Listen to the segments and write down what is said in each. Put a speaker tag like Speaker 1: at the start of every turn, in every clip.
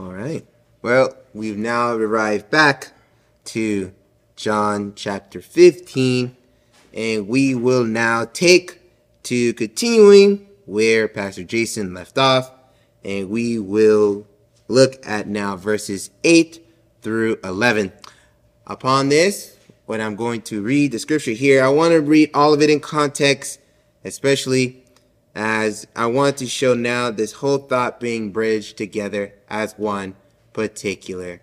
Speaker 1: All right. Well, we've now arrived back to John chapter 15, and we will now take to continuing where Pastor Jason left off, and we will look at now verses 8 through 11. Upon this, when I'm going to read the scripture here, I want to read all of it in context, especially as I want to show now this whole thought being bridged together as one particular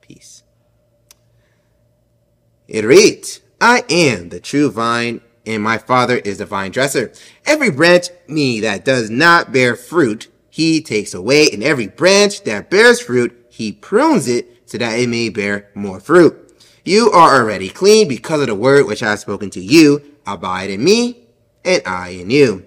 Speaker 1: piece. It reads, I am the true vine, and my Father is the vine dresser. Every branch me that does not bear fruit, he takes away, and every branch that bears fruit, he prunes it so that it may bear more fruit. You are already clean because of the word which I have spoken to you. Abide in me, and I in you.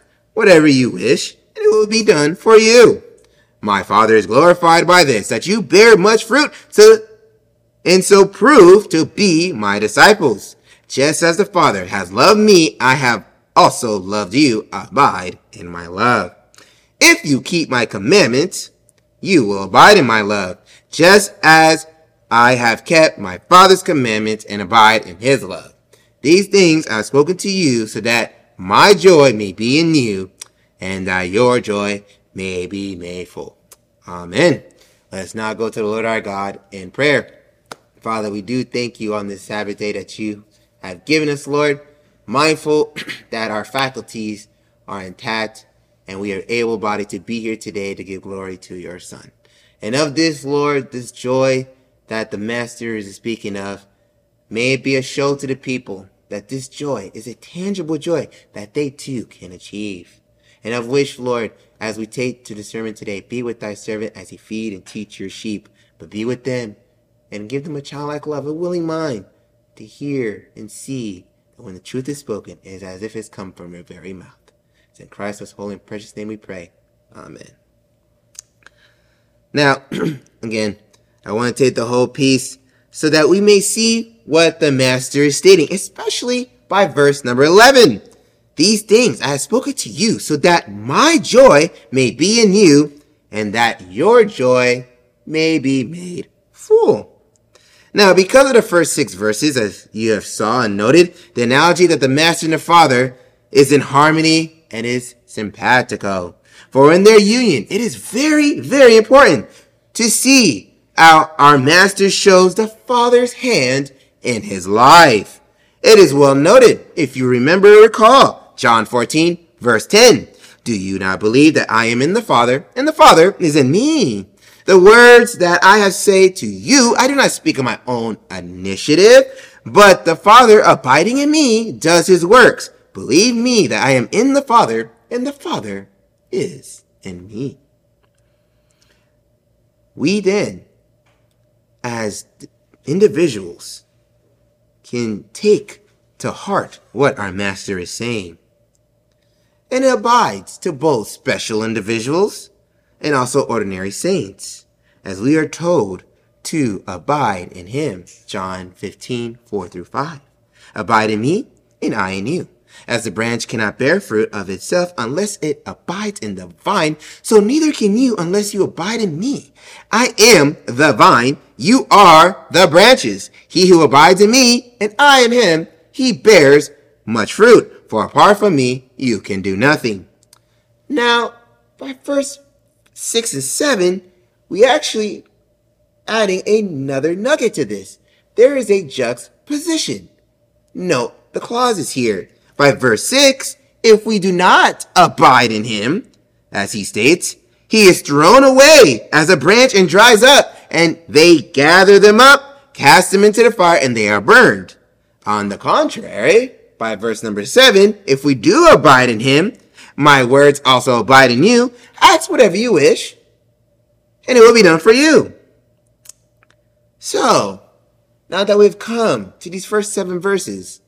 Speaker 1: whatever you wish, and it will be done for you. My Father is glorified by this, that you bear much fruit, so and so prove to be my disciples. Just as the Father has loved me, I have also loved you. Abide in my love. If you keep my commandments, you will abide in my love, just as I have kept my Father's commandments and abide in his love. These things I have spoken to you so that my joy may be in you and that your joy may be made full. Amen. Let's now go to the Lord our God in prayer. Father, we do thank you on this Sabbath day that you have given us, Lord, mindful that our faculties are intact and we are able bodied to be here today to give glory to your Son. And of this, Lord, this joy that the Master is speaking of, may it be a show to the people that this joy is a tangible joy that they too can achieve. And of which, Lord, as we take to the sermon today, be with thy servant as he feed and teach your sheep, but be with them and give them a childlike love, a willing mind to hear and see that when the truth is spoken, it is as if it's come from your very mouth. It's in Christ's holy and precious name we pray. Amen. Now, again, I want to take the whole piece so that we may see what the master is stating, especially by verse number 11. These things I have spoken to you so that my joy may be in you and that your joy may be made full. Now, because of the first six verses, as you have saw and noted, the analogy that the master and the father is in harmony and is simpatico. For in their union, it is very, very important to see how our master shows the father's hand in his life. It is well noted, if you remember or recall, John 14, verse 10. Do you not believe that I am in the Father, and the Father is in me? The words that I have said to you, I do not speak of my own initiative, but the Father abiding in me does his works. Believe me that I am in the Father, and the Father is in me. We then, as individuals, can take to heart what our Master is saying. And it abides to both special individuals and also ordinary saints, as we are told to abide in him. John 15, 4 through 5. Abide in me, and I in you. As the branch cannot bear fruit of itself unless it abides in the vine, so neither can you unless you abide in me. I am the vine, you are the branches. He who abides in me, and I in him, he bears much fruit, for apart from me, you can do nothing. Now, by verse 6 and 7, we actually adding another nugget to this. There is a juxtaposition. Note the clauses here. By verse 6, if we do not abide in him, as he states, he is thrown away as a branch and dries up, and they gather them up, cast them into the fire, and they are burned. On the contrary, by verse number 7, if we do abide in him, my words also abide in you, ask whatever you wish, and it will be done for you. So, now that we've come to these first seven verses,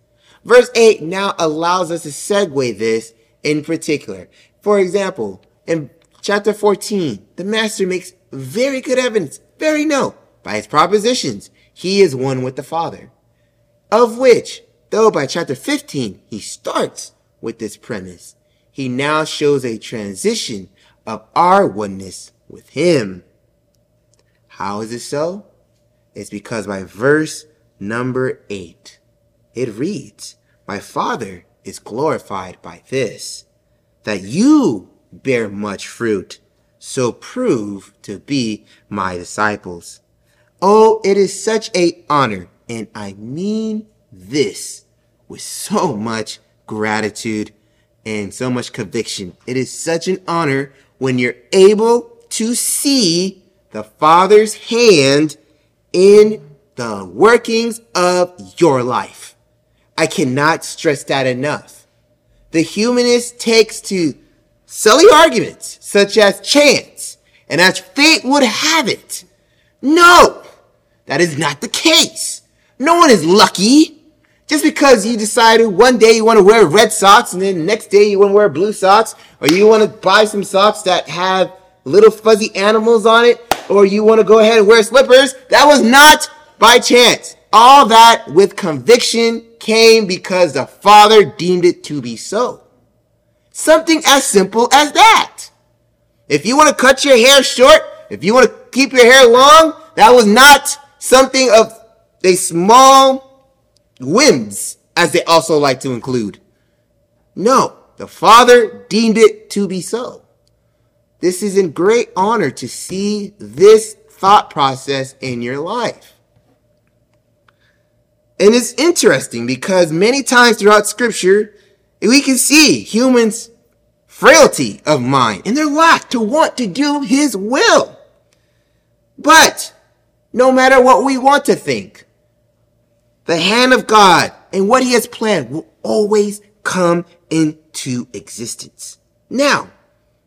Speaker 1: verse 8 now allows us to segue this in particular. For example, in chapter 14, the master makes very good evidence, very no, by his propositions. He is one with the Father. Of which, though by chapter 15, he starts with this premise, he now shows a transition of our oneness with him. How is it so? It's because by verse number 8, it reads, My Father is glorified by this, that you bear much fruit, so prove to be my disciples. Oh, it is such a honor, and I mean this with so much gratitude and so much conviction. It is such an honor when you're able to see the Father's hand in the workings of your life. I cannot stress that enough. The humanist takes to silly arguments such as chance and as fate would have it. No, that is not the case. No one is lucky. Just because you decided one day you want to wear red socks and then the next day you want to wear blue socks, or you want to buy some socks that have little fuzzy animals on it, or you want to go ahead and wear slippers, that was not by chance. All that with conviction came because the Father deemed it to be so. Something as simple as that. If you want to cut your hair short, if you want to keep your hair long, that was not something of a small whims, as they also like to include. No, the Father deemed it to be so. This is in great honor to see this thought process in your life. And it's interesting because many times throughout scripture, we can see humans' frailty of mind and their lack to want to do his will. But no matter what we want to think. The hand of God and what he has planned will always come into existence. Now,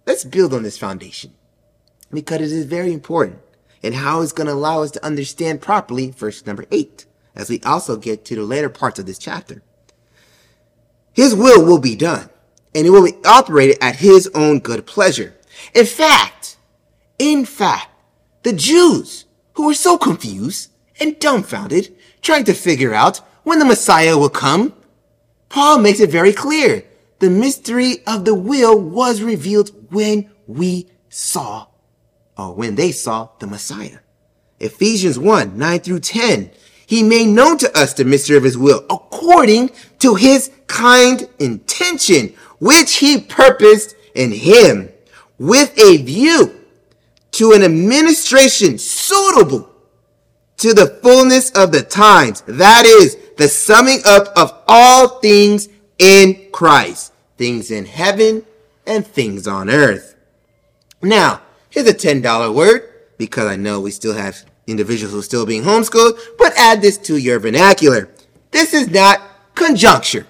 Speaker 1: let's build on this foundation because it is very important and how it's going to allow us to understand properly verse number eight as we also get to the later parts of this chapter. His will will be done and it will be operated at his own good pleasure. In fact, in fact, the Jews who were so confused and dumbfounded, trying to figure out when the Messiah will come. Paul makes it very clear. The mystery of the will was revealed when we saw, or when they saw the Messiah. Ephesians 1, 9 through 10. He made known to us the mystery of his will according to his kind intention, which he purposed in him with a view to an administration suitable to the fullness of the times. That is the summing up of all things in Christ, things in heaven and things on earth. Now, here's a $10 word because I know we still have individuals who are still being homeschooled, but add this to your vernacular. This is not conjuncture.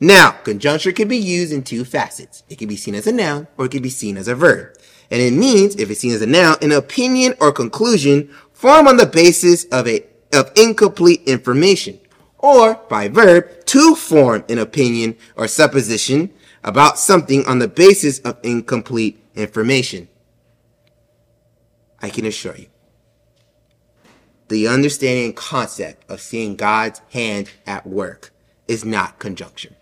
Speaker 1: Now, conjuncture can be used in two facets. It can be seen as a noun or it can be seen as a verb. And it means, if it's seen as a noun, an opinion or conclusion formed on the basis of a, of incomplete information. Or, by verb, to form an opinion or supposition about something on the basis of incomplete information. I can assure you, the understanding and concept of seeing God's hand at work is not conjunction.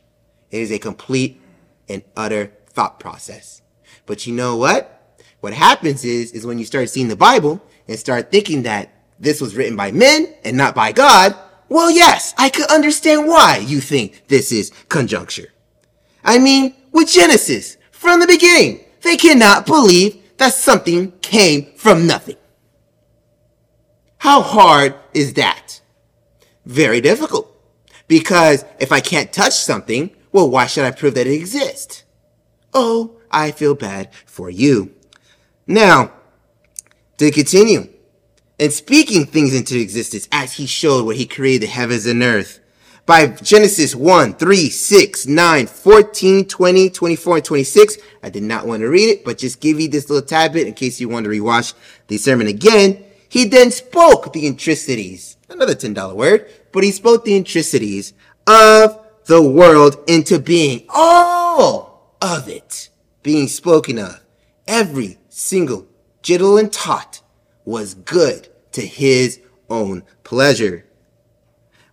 Speaker 1: It is a complete and utter thought process. But you know what? What happens is, is when you start seeing the Bible and start thinking that this was written by men and not by God, well, yes, I could understand why you think this is conjuncture. I mean, with Genesis, from the beginning, they cannot believe that something came from nothing. How hard is that? Very difficult. Because if I can't touch something, well, why should I prove that it exists? Oh, I feel bad for you. Now, to continue, and speaking things into existence as he showed when he created the heavens and earth by Genesis 1, 3, 6, 9, 14, 20, 24, and 26. I did not want to read it, but just give you this little tidbit in case you want to rewatch the sermon again. He then spoke the intricities, another $10 word, but he spoke the intricities of the world into being. All of it being spoken of. Every single jittle and tot was good to his own pleasure.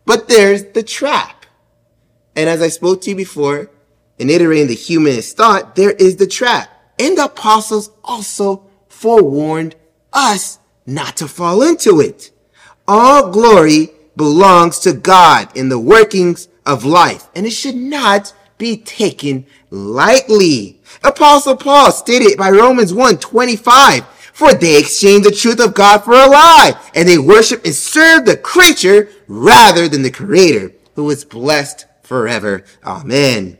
Speaker 1: But there's the trap. And as I spoke to you before, in iterating the humanist thought, there is the trap. And the apostles also forewarned us not to fall into it. All glory belongs to God in the workings of life, and it should not be taken lightly. Apostle Paul stated by Romans 1 25, for they exchange the truth of God for a lie, and they worship and serve the creature rather than the creator, who is blessed forever. Amen.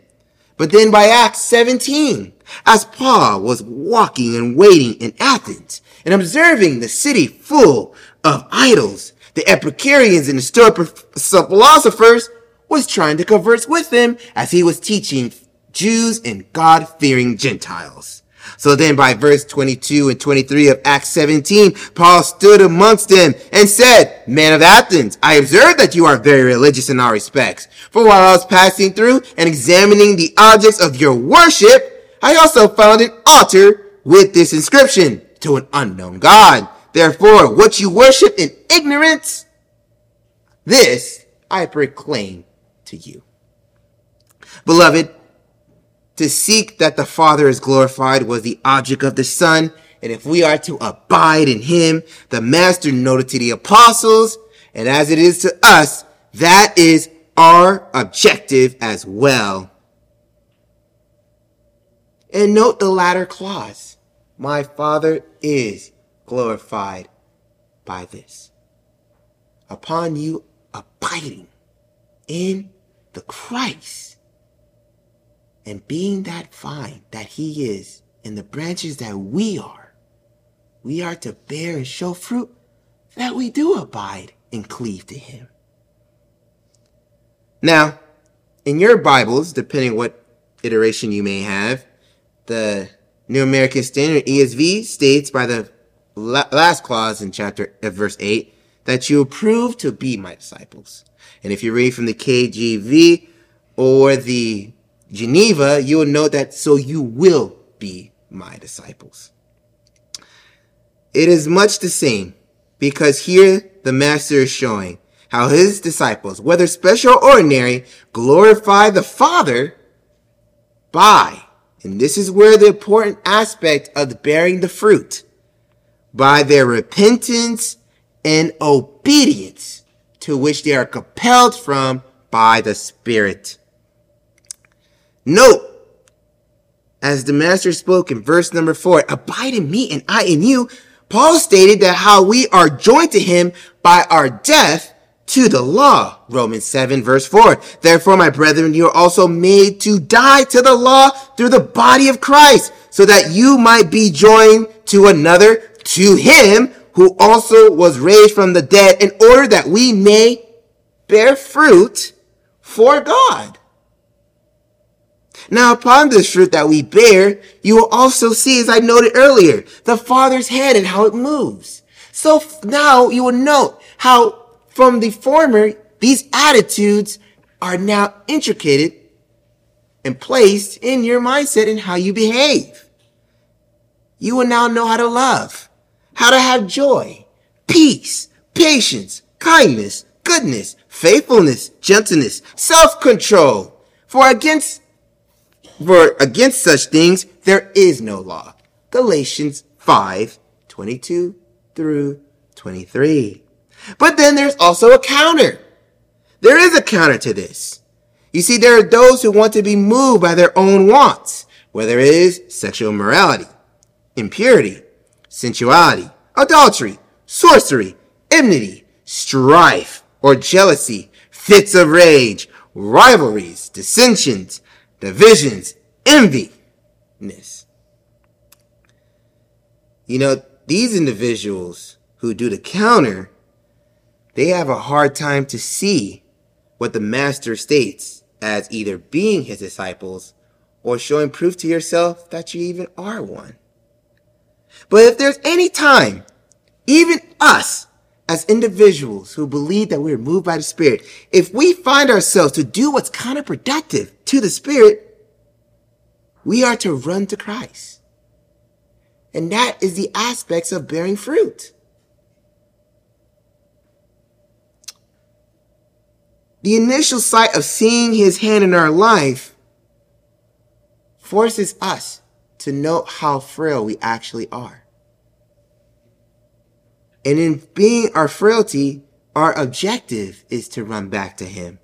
Speaker 1: But then by Acts 17, as Paul was walking and waiting in Athens and observing the city full of idols, the Epicureans and the Stoic philosophers was trying to converse with him as he was teaching Jews and God-fearing Gentiles. So then by verse 22 and 23 of Acts 17, Paul stood amongst them and said, Man of Athens, I observe that you are very religious in all respects. For while I was passing through and examining the objects of your worship, I also found an altar with this inscription to an unknown God. Therefore, what you worship in ignorance, this I proclaim to you. Beloved, to seek that the Father is glorified was the object of the Son. And if we are to abide in him, the Master noted to the apostles, and as it is to us, that is our objective as well. And note the latter clause. My Father is glorified by this. Upon you abiding in the Christ and being that vine that he is in the branches that we are, we are to bear and show fruit that we do abide and cleave to him. Now, in your Bibles, depending what iteration you may have, the New American Standard ESV states by the last clause in chapter uh, verse 8 that you approve to be my disciples. And if you read from the KJV or the Geneva, you will note that so you will be my disciples. It is much the same because here the master is showing how his disciples, whether special or ordinary, glorify the Father by, and this is where the important aspect of bearing the fruit, by their repentance and obedience to which they are compelled from by the Spirit. Note, as the Master spoke in verse number four, abide in me and I in you, Paul stated that how we are joined to him by our death to the law. Romans 7 verse 4. Therefore, my brethren, you are also made to die to the law through the body of Christ, so that you might be joined to another, to him who also was raised from the dead in order that we may bear fruit for God. Now, upon this fruit that we bear, you will also see, as I noted earlier, the Father's hand and how it moves. So now you will note how from the former, these attitudes are now intricated and placed in your mindset and how you behave. You will now know how to love, how to have joy, peace, patience, kindness, goodness, faithfulness, gentleness, self-control. For against for against such things there is no law. Galatians 5, 22 through 23. But then there's also a counter. There is a counter to this. You see, there are those who want to be moved by their own wants, whether it is sexual immorality, impurity, sensuality, adultery, sorcery, enmity, strife, or jealousy, fits of rage, rivalries, dissensions, divisions, enviness. You know, these individuals who do the counter, they have a hard time to see what the master states as either being his disciples or showing proof to yourself that you even are one. But if there's any time, even us as individuals who believe that we are moved by the Spirit, if we find ourselves to do what's counterproductive to the Spirit, we are to run to Christ. And that is the aspects of bearing fruit. The initial sight of seeing his hand in our life forces us to note how frail we actually are. And in being our frailty, our objective is to run back to him.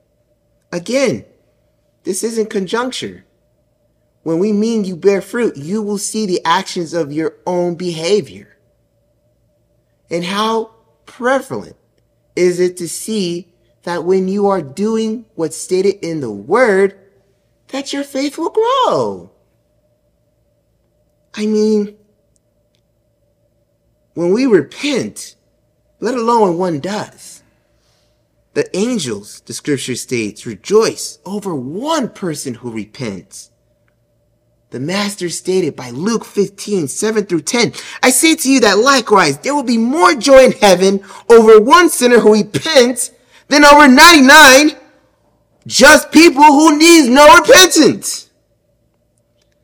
Speaker 1: Again, this isn't conjuncture. When we mean you bear fruit, you will see the actions of your own behavior. And how prevalent is it to see that when you are doing what's stated in the word, that your faith will grow. I mean, when we repent, let alone when one does, the angels, the scripture states, rejoice over one person who repents. The master stated by Luke 15, 7 through 10, I say to you that likewise there will be more joy in heaven over one sinner who repents than over 99 just people who needs no repentance.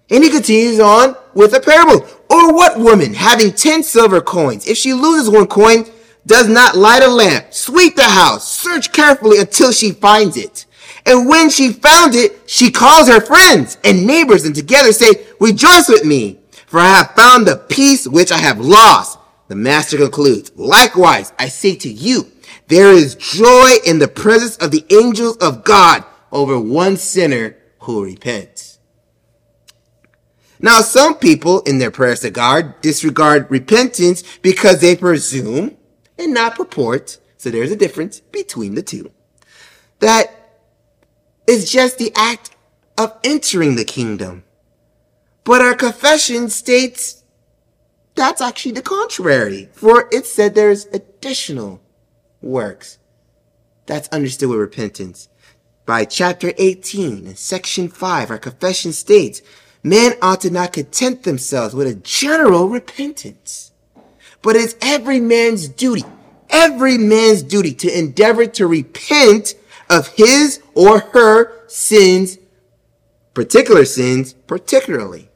Speaker 1: And he continues on with a parable. Or what woman having 10 silver coins, if she loses one coin, does not light a lamp, sweep the house, search carefully until she finds it. And when she found it, she calls her friends and neighbors and together say, rejoice with me, for I have found the peace which I have lost. The master concludes, likewise, I say to you, there is joy in the presence of the angels of God over one sinner who repents. Now, some people in their prayers to God disregard repentance because they presume and not purport, so there's a difference between the two, that is just the act of entering the kingdom. But our confession states that's actually the contrary, for it said there's additional works. That's understood with repentance. By chapter 18 and section 5, our confession states, men ought to not content themselves with a general repentance, but it's every man's duty, every man's duty to endeavor to repent of his or her sins, particular sins, particularly.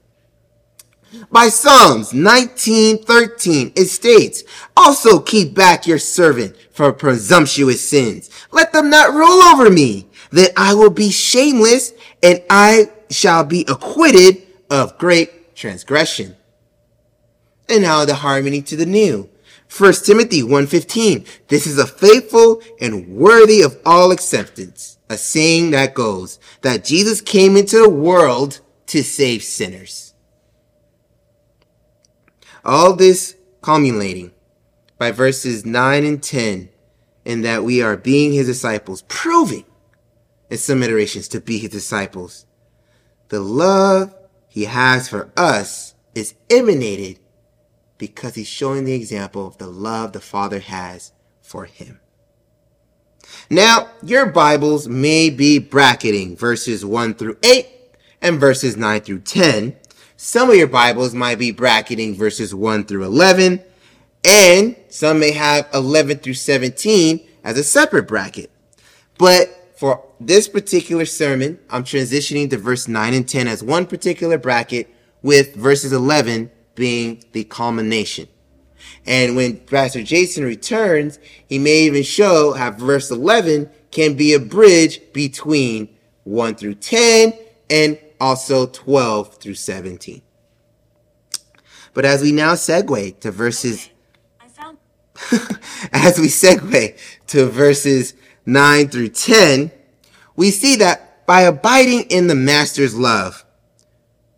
Speaker 1: By Psalms 19:13 it states, "Also keep back your servant for presumptuous sins. Let them not rule over me, that I will be shameless and I shall be acquitted of great transgression." And now the harmony to the new. 1 Timothy 1:15. This is a faithful and worthy of all acceptance, a saying that goes that Jesus came into the world to save sinners. All this culminating by verses 9 and 10 in that we are being his disciples, proving in some iterations to be his disciples. The love he has for us is emanated because he's showing the example of the love the Father has for him. Now, your Bibles may be bracketing verses 1 through 8 and verses 9 through 10 some of your Bibles might be bracketing verses 1 through 11, and some may have 11 through 17 as a separate bracket. But for this particular sermon, I'm transitioning to verse 9 and 10 as one particular bracket with verses 11 being the culmination. And when Pastor Jason returns, he may even show how verse 11 can be a bridge between 1 through 10 and also 12 through 17. But as we now segue to verses, as we segue to verses 9 through 10, we see that by abiding in the Master's love,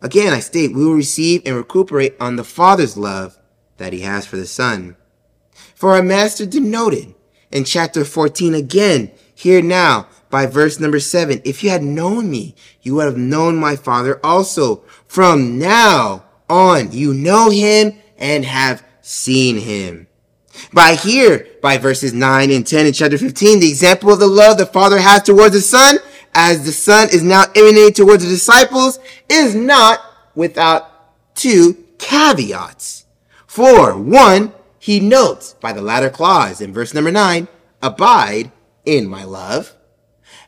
Speaker 1: again, I state, we will receive and recuperate on the Father's love that he has for the Son. For our Master denoted in chapter 14 again, here now, by verse number seven. If you had known me, you would have known my father also. From now on, you know him and have seen him. By here, by verses 9 and 10 in chapter 15, the example of the love the Father has towards the Son, as the Son is now emanating towards the disciples, is not without two caveats. For one, he notes by the latter clause in verse number 9, abide in my love.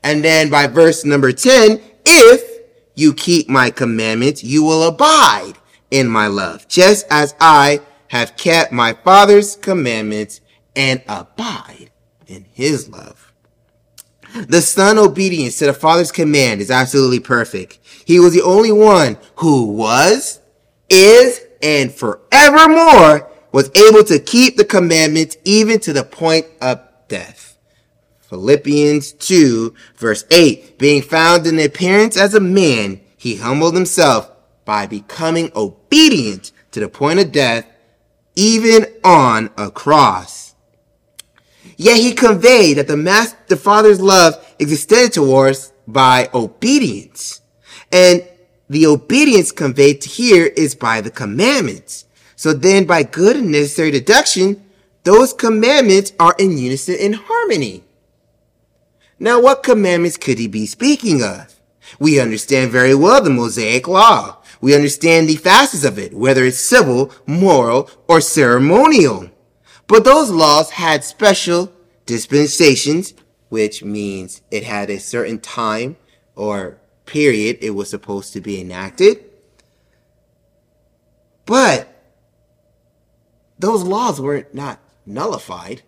Speaker 1: And then by verse number 10, if you keep my commandments, you will abide in my love, just as I have kept my Father's commandments and abide in his love. The son obedience to the father's command is absolutely perfect. He was the only one who was, is, and forevermore was able to keep the commandments even to the point of death. Philippians 2 verse 8, being found in appearance as a man, he humbled himself by becoming obedient to the point of death, even on a cross. Yet he conveyed that the master, the Father's love extended towards by obedience. And the obedience conveyed here is by the commandments. So then by good and necessary deduction, those commandments are in unison and harmony. Now what commandments could he be speaking of? We understand very well the Mosaic law. We understand the facets of it, whether it's civil, moral, or ceremonial. But those laws had special dispensations, which means it had a certain time or period it was supposed to be enacted. But those laws were not nullified.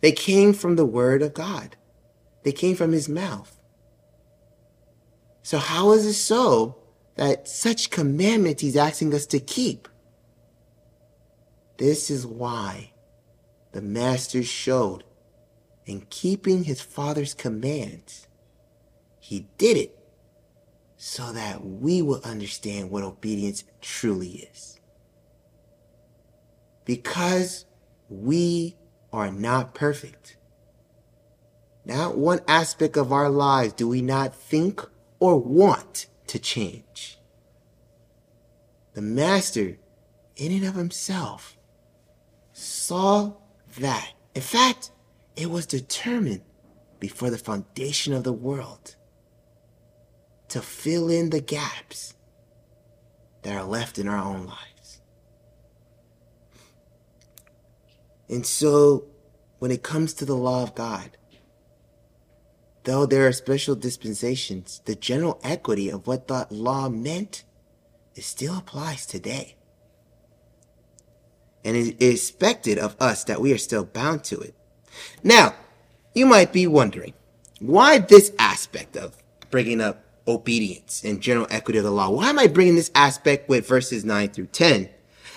Speaker 1: They came from the word of God. They came from his mouth. So how is it so that such commandments he's asking us to keep? This is why the master showed in keeping his father's commands. He did it so that we will understand what obedience truly is. Because we are not perfect. Not one aspect of our lives do we not think or want to change. The master, in and of himself, saw that. In fact, it was determined before the foundation of the world to fill in the gaps that are left in our own lives. And so, when it comes to the law of God, though there are special dispensations, the general equity of what that law meant, it still applies today. And it is expected of us that we are still bound to it. Now, you might be wondering, why this aspect of bringing up obedience and general equity of the law. Why am I bringing this aspect with verses 9 through 10?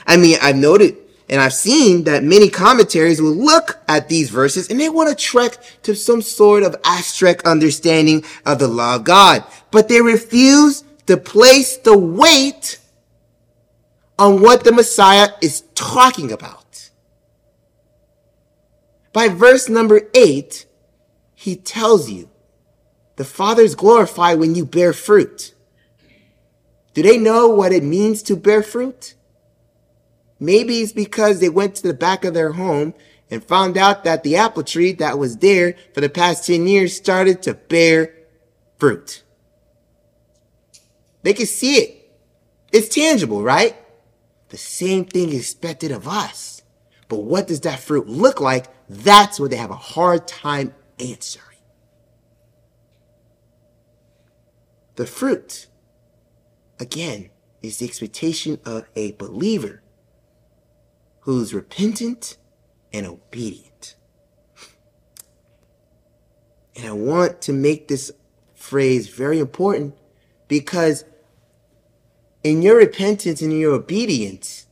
Speaker 1: I mean, I've noted and I've seen that many commentaries will look at these verses and they want to trek to some sort of abstract understanding of the law of God, but they refuse to place the weight on what the Messiah is talking about. By verse number 8, he tells you the Father is glorified when you bear fruit. Do they know what it means to bear fruit? Maybe it's because they went to the back of their home and found out that the apple tree that was there for the past 10 years started to bear fruit. They can see it. It's tangible, right? The same thing is expected of us. But what does that fruit look like? That's what they have a hard time answering. The fruit, again, is the expectation of a believer who's repentant and obedient. And I want to make this phrase very important because in your repentance and in your obedience,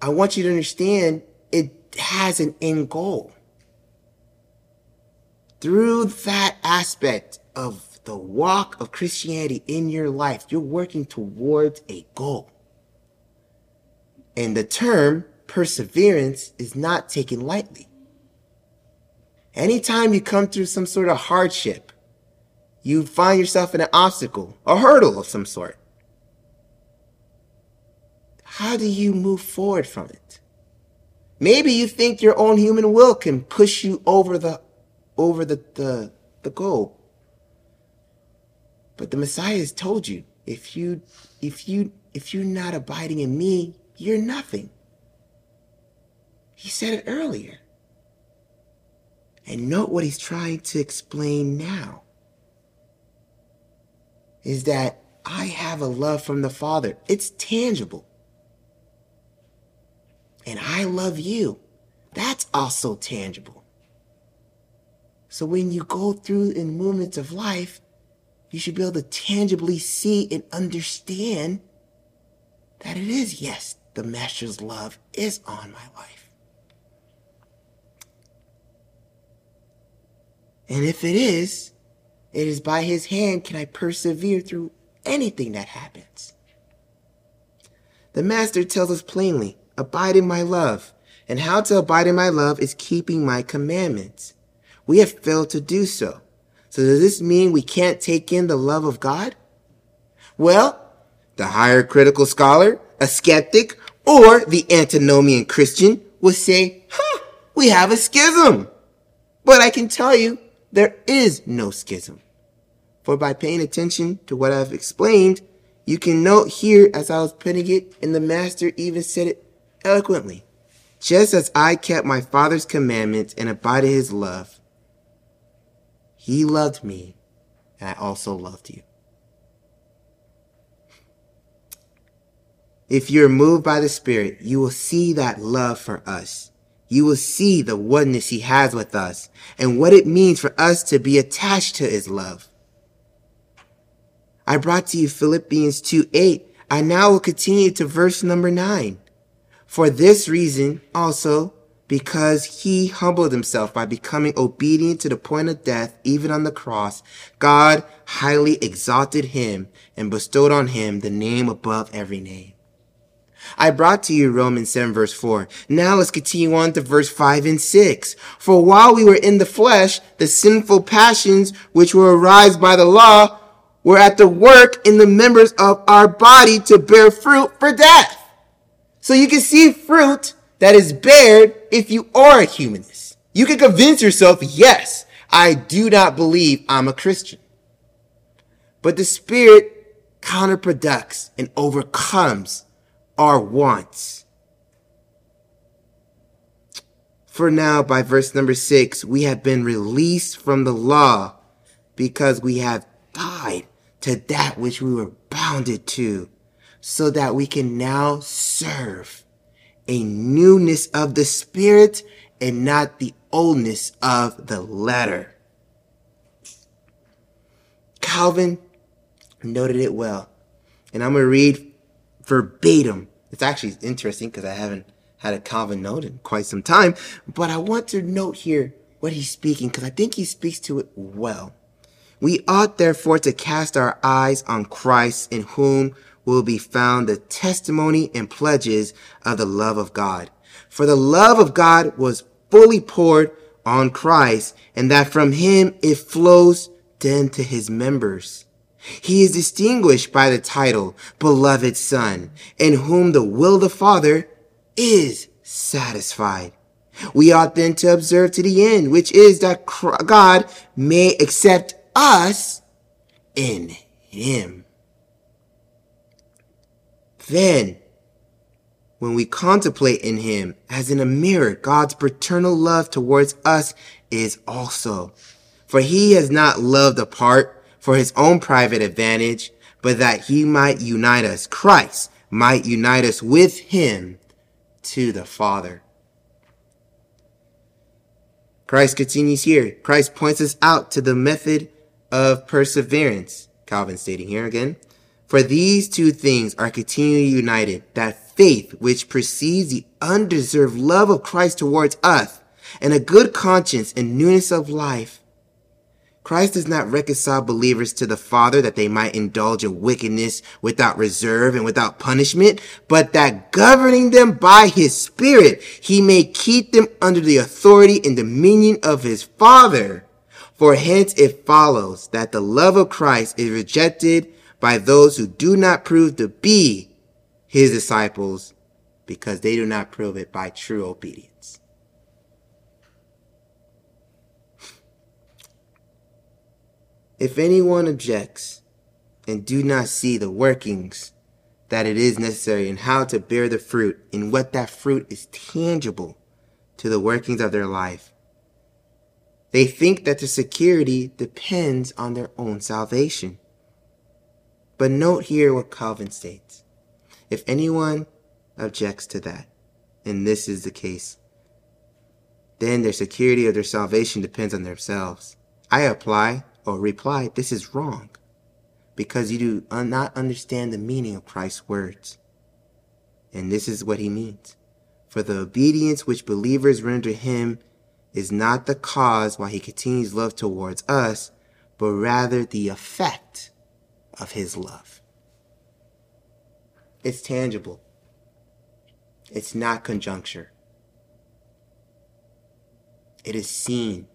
Speaker 1: I want you to understand it has an end goal. Through that aspect of the walk of Christianity in your life, you're working towards a goal. And the term perseverance is not taken lightly. Anytime you come through some sort of hardship, you find yourself in an obstacle, a hurdle of some sort. How do you move forward from it? Maybe you think your own human will can push you over the over the the, the goal. But the Messiah has told you, if you if you if you're not abiding in me, you're nothing. He said it earlier. And note what he's trying to explain now. Is that I have a love from the Father. It's tangible. And I love you. That's also tangible. So when you go through in moments of life, you should be able to tangibly see and understand that it is, yes, the Master's love is on my life. And if it is, it is by his hand can I persevere through anything that happens. The Master tells us plainly, abide in my love. And how to abide in my love is keeping my commandments. We have failed to do so. So does this mean we can't take in the love of God? Well, the higher critical scholar, a skeptic, or the antinomian Christian would say, huh, we have a schism. But I can tell you, there is no schism. For by paying attention to what I've explained, you can note here as I was putting it, and the master even said it eloquently. Just as I kept my father's commandments and abided his love, he loved me, and I also loved you. If you're moved by the Spirit, you will see that love for us. You will see the oneness he has with us and what it means for us to be attached to his love. I brought to you Philippians 2 8. I now will continue to verse number 9. For this reason also, because he humbled himself by becoming obedient to the point of death, even on the cross, God highly exalted him and bestowed on him the name above every name. I brought to you Romans 7 verse 4. Now let's continue on to verse 5 and 6. For while we were in the flesh, the sinful passions which were aroused by the law were at the work in the members of our body to bear fruit for death. So you can see fruit that is bared if you are a humanist. You can convince yourself, yes, I do not believe I'm a Christian. But the Spirit counterproducts and overcomes our wants. For now, by verse number six, we have been released from the law because we have died to that which we were bounded to so that we can now serve a newness of the spirit and not the oldness of the letter. Calvin noted it well. And I'm going to read verbatim. It's actually interesting because I haven't had a Calvin note in quite some time, but I want to note here what he's speaking because I think he speaks to it well. We ought therefore to cast our eyes on Christ in whom will be found the testimony and pledges of the love of God. For the love of God was fully poured on Christ, and that from him it flows then to his members. He is distinguished by the title, Beloved Son, in whom the will of the Father is satisfied. We ought then to observe to the end, which is that God may accept us in him. Then, when we contemplate in him as in a mirror, God's paternal love towards us is also. For he has not loved apart for his own private advantage, but that he might unite us. Christ might unite us with him to the Father. Christ continues here. Christ points us out to the method of perseverance. Calvin stating here again. For these two things are continually united, that faith which precedes the undeserved love of Christ towards us, and a good conscience and newness of life. Christ does not reconcile believers to the Father that they might indulge in wickedness without reserve and without punishment, but that governing them by his Spirit, he may keep them under the authority and dominion of his Father. For hence it follows that the love of Christ is rejected by those who do not prove to be his disciples because they do not prove it by true obedience. If anyone objects and do not see the workings that it is necessary and how to bear the fruit and what that fruit is tangible to the workings of their life, they think that the security depends on their own salvation. But note here what Calvin states. If anyone objects to that, and this is the case, then their security of their salvation depends on themselves. I apply or reply, this is wrong, because you do not understand the meaning of Christ's words. And this is what he means. For the obedience which believers render him is not the cause why he continues love towards us, but rather the effect of his love. It's tangible. It's not conjuncture. It is seen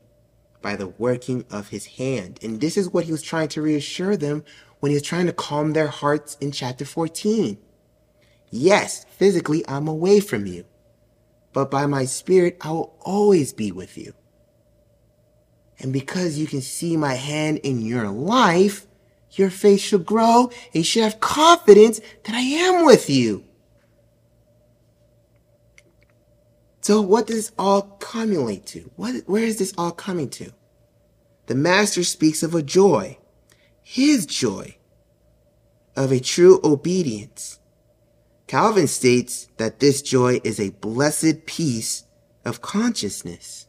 Speaker 1: by the working of his hand. And this is what he was trying to reassure them when he was trying to calm their hearts in chapter 14. Yes, physically, I'm away from you, but by my spirit, I will always be with you. And because you can see my hand in your life, your faith shall grow and you should have confidence that I am with you. So what does this all cumulate to? What, where is this all coming to? The master speaks of a joy, his joy, of a true obedience. Calvin states that this joy is a blessed peace of consciousness.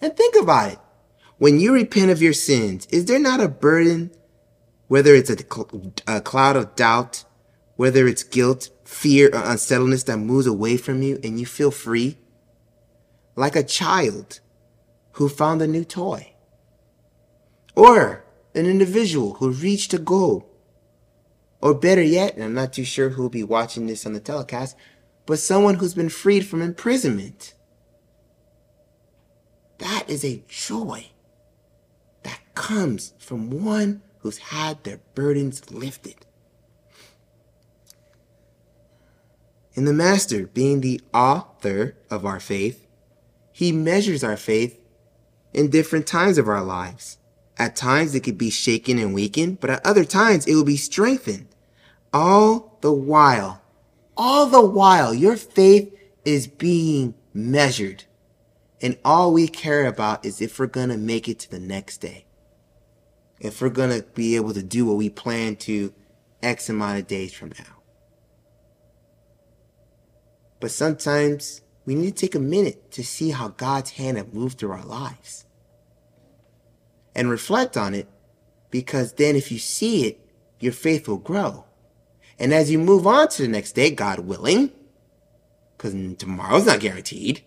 Speaker 1: And think about it. When you repent of your sins, is there not a burden, whether it's a, a cloud of doubt, whether it's guilt, fear, or unsettledness that moves away from you and you feel free? Like a child who found a new toy. Or an individual who reached a goal. Or better yet, and I'm not too sure who will be watching this on the telecast, but someone who's been freed from imprisonment. That is a joy that comes from one who's had their burdens lifted. In the Master, being the author of our faith, he measures our faith in different times of our lives. At times it could be shaken and weakened, but at other times it will be strengthened. All the while, all the while, your faith is being measured. And all we care about is if we're going to make it to the next day. If we're going to be able to do what we plan to X amount of days from now. But sometimes we need to take a minute to see how God's hand has moved through our lives. And reflect on it because then if you see it, your faith will grow. And as you move on to the next day, God willing, because tomorrow's not guaranteed,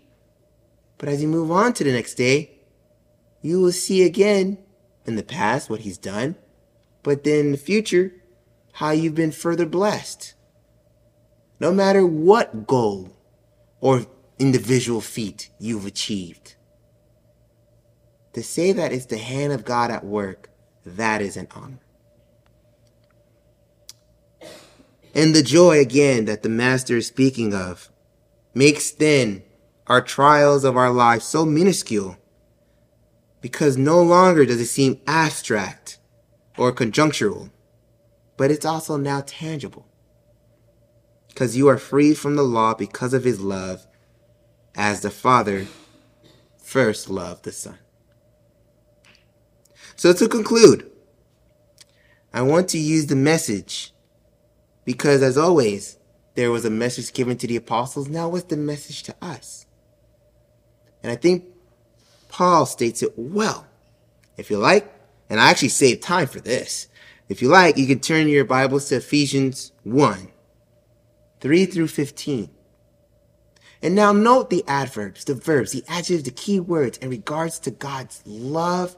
Speaker 1: but as you move on to the next day, you will see again in the past what he's done, but then in the future, how you've been further blessed. No matter what goal or individual feat you've achieved. To say that it's the hand of God at work, that is an honor. And the joy again that the Master is speaking of makes then our trials of our lives so minuscule because no longer does it seem abstract or conjunctural, but it's also now tangible. Because you are free from the law because of his love, as the Father first loved the Son. So to conclude, I want to use the message because as always, there was a message given to the apostles. Now what's the message to us? And I think Paul states it well. If you like, and I actually saved time for this. If you like, you can turn your Bibles to Ephesians 1, 3 through 15. And now note the adverbs, the verbs, the adjectives, the key words in regards to God's love,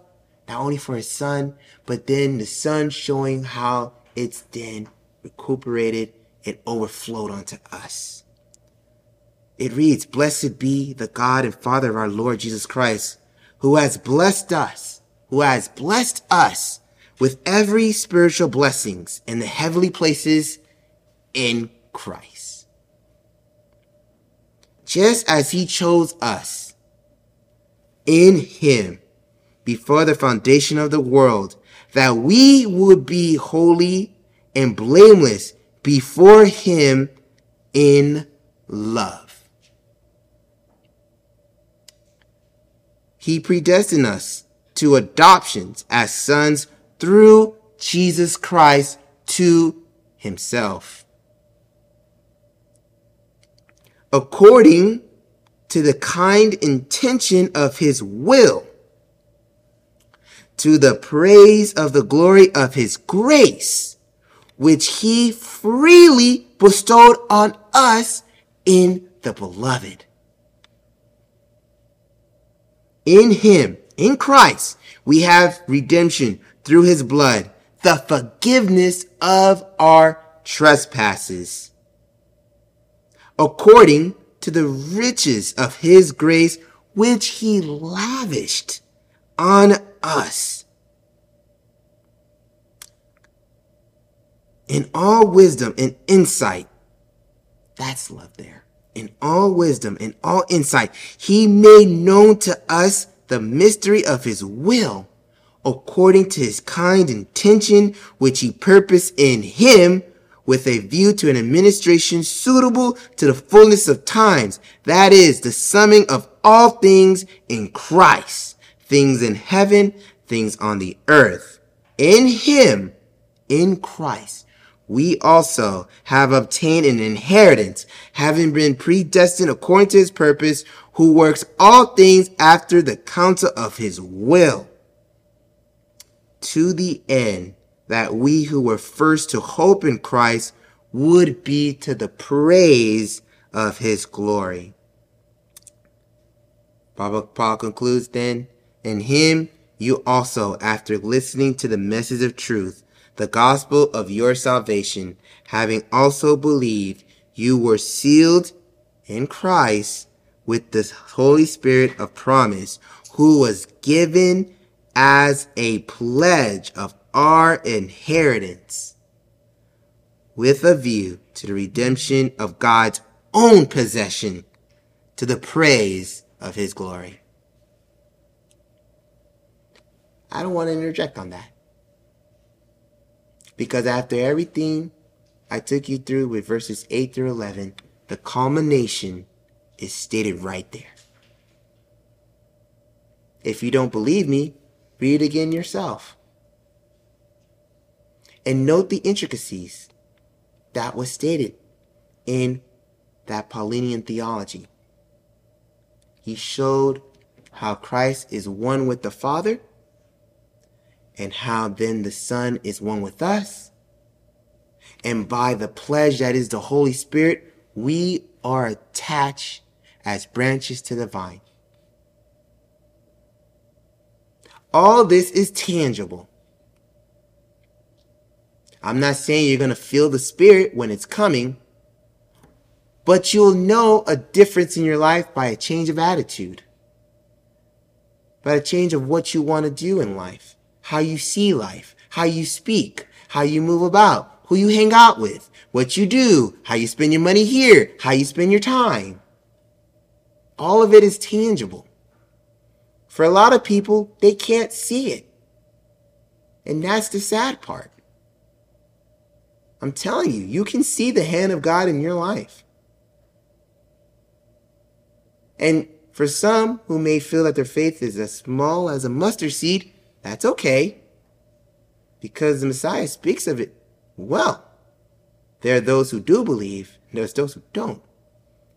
Speaker 1: not only for his son, but then the son showing how it's then recuperated and overflowed onto us. It reads, Blessed be the God and Father of our Lord Jesus Christ, who has blessed us, who has blessed us with every spiritual blessings in the heavenly places in Christ. just as he chose us in him before the foundation of the world, that we would be holy and blameless before him in love. He predestined us to adoptions as sons through Jesus Christ to himself. According to the kind intention of his will, to the praise of the glory of his grace, which he freely bestowed on us in the beloved. In him, in Christ, we have redemption through his blood, the forgiveness of our trespasses. According to the riches of his grace, which he lavished on us. In all wisdom and insight, that's love there. In all wisdom and all insight, he made known to us the mystery of his will according to his kind intention, which he purposed in him with a view to an administration suitable to the fullness of times. That is the summing of all things in Christ, things in heaven, things on the earth. In him, in Christ, we also have obtained an inheritance, having been predestined according to his purpose, who works all things after the counsel of his will to the end that we who were first to hope in Christ would be to the praise of his glory. Paul concludes then, in him you also, after listening to the message of truth, the gospel of your salvation, having also believed, you were sealed in Christ with the Holy Spirit of promise, who was given as a pledge of our inheritance with a view to the redemption of God's own possession to the praise of his glory. I don't want to interject on that. Because after everything I took you through with verses 8 through 11, the culmination is stated right there. If you don't believe me, Read again yourself. And note the intricacies that was stated in that Paulinian theology. He showed how Christ is one with the Father and how then the Son is one with us. And by the pledge that is the Holy Spirit, we are attached as branches to the vine. All this is tangible. I'm not saying you're going to feel the spirit when it's coming, but you'll know a difference in your life by a change of attitude, by a change of what you want to do in life, how you see life, how you speak, how you move about, who you hang out with, what you do, how you spend your money here, how you spend your time. All of it is tangible. For a lot of people, they can't see it. And that's the sad part. I'm telling you, you can see the hand of God in your life. And for some who may feel that their faith is as small as a mustard seed, that's okay. Because the Messiah speaks of it well. There are those who do believe, and there's those who don't.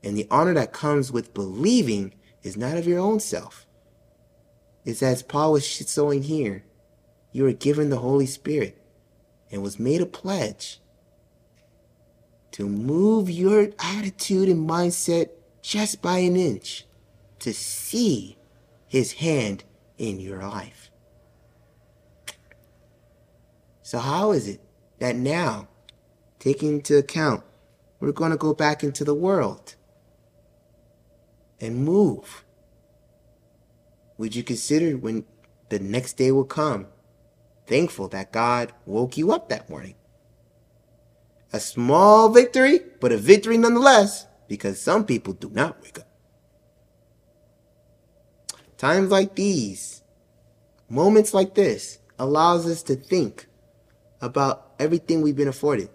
Speaker 1: And the honor that comes with believing is not of your own self It's as Paul was showing here. You were given the Holy Spirit and was made a pledge to move your attitude and mindset just by an inch to see his hand in your life. So, how is it that now, taking into account, we're going to go back into the world and move would you consider when the next day will come, thankful that God woke you up that morning? A small victory, but a victory nonetheless, because some people do not wake up. Times like these, moments like this, allows us to think about everything we've been afforded.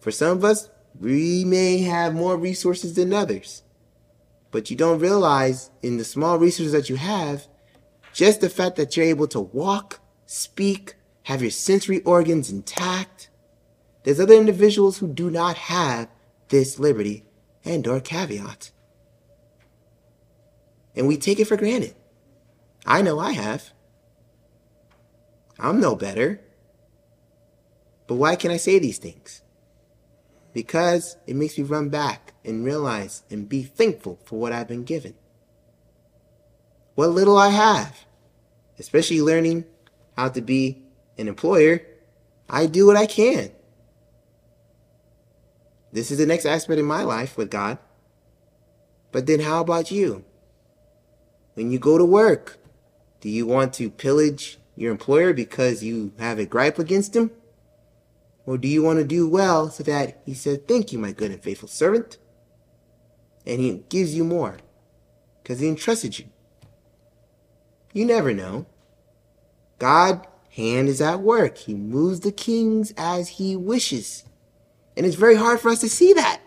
Speaker 1: For some of us, we may have more resources than others, but you don't realize in the small resources that you have, just the fact that you're able to walk, speak, have your sensory organs intact. There's other individuals who do not have this liberty and or caveat. And we take it for granted. I know I have. I'm no better. But why can I say these things? Because it makes me run back and realize and be thankful for what I've been given. What little I have, especially learning how to be an employer, I do what I can. This is the next aspect of my life with God. But then how about you? When you go to work, do you want to pillage your employer because you have a gripe against him? Or do you want to do well so that he says, Thank you, my good and faithful servant? And he gives you more because he entrusted you. You never know. God hand is at work. He moves the kings as he wishes. And it's very hard for us to see that.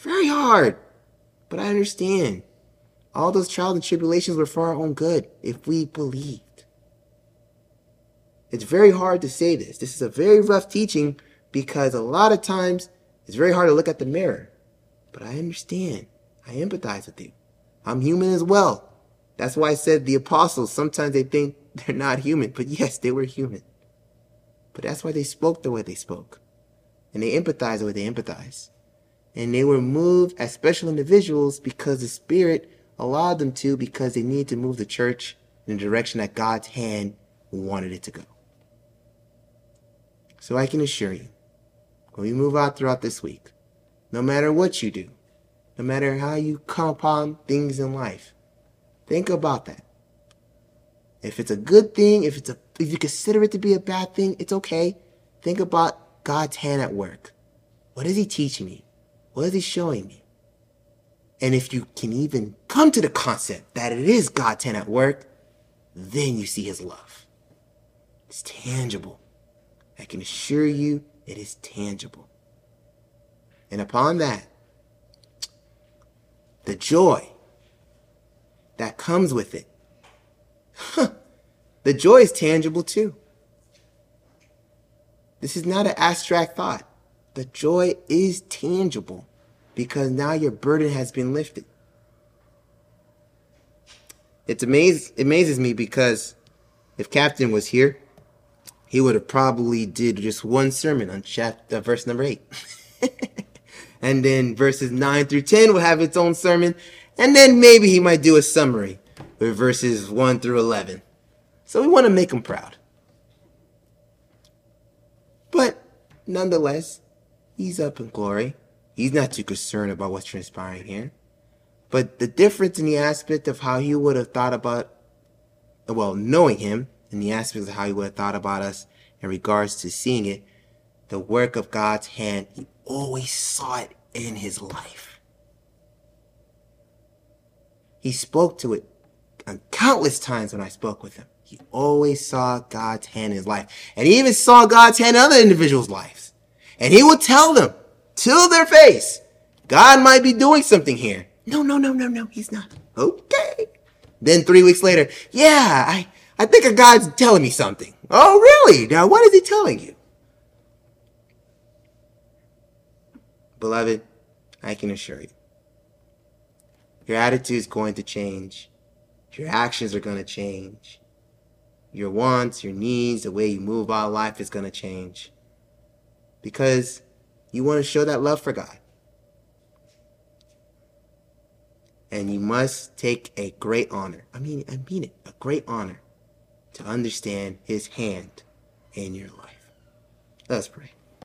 Speaker 1: Very hard. But I understand. All those trials and tribulations were for our own good if we believed. It's very hard to say this. This is a very rough teaching because a lot of times it's very hard to look at the mirror. But I understand. I empathize with you. I'm human as well. That's why I said the apostles, sometimes they think they're not human, but yes, they were human. But that's why they spoke the way they spoke. And they empathized the way they empathized. And they were moved as special individuals because the Spirit allowed them to because they needed to move the church in the direction that God's hand wanted it to go. So I can assure you, when we move out throughout this week, no matter what you do, no matter how you come upon things in life, think about that. If it's a good thing, if it's a if you consider it to be a bad thing, it's okay. Think about God's hand at work. What is he teaching me? What is he showing me? And if you can even come to the concept that it is God's hand at work, then you see his love. It's tangible. I can assure you it is tangible. And upon that, the joy that comes with it the joy is tangible too. This is not an abstract thought. The joy is tangible because now your burden has been lifted. It's amaz- it amazes me because if Captain was here, he would have probably did just one sermon on chapter uh, verse number eight. and then verses nine through ten will have its own sermon. And then maybe he might do a summary with verses 1 through 11. So we want to make him proud. But nonetheless, he's up in glory. He's not too concerned about what's transpiring here. But the difference in the aspect of how he would have thought about, well, knowing him, and the aspects of how he would have thought about us in regards to seeing it, the work of God's hand, he always saw it in his life. He spoke to it countless times when I spoke with him, he always saw God's hand in his life. And he even saw God's hand in other individuals' lives. And he would tell them to their face, God might be doing something here. No, no, no, no, no, he's not. Okay. Then three weeks later, yeah, I, I think God's telling me something. Oh, really? Now, what is he telling you? Beloved, I can assure you, your attitude is going to change your actions are going to change. Your wants, your needs, the way you move about life is going to change. Because you want to show that love for God. And you must take a great honor. I mean, I mean it, a great honor to understand his hand in your life. Let's pray.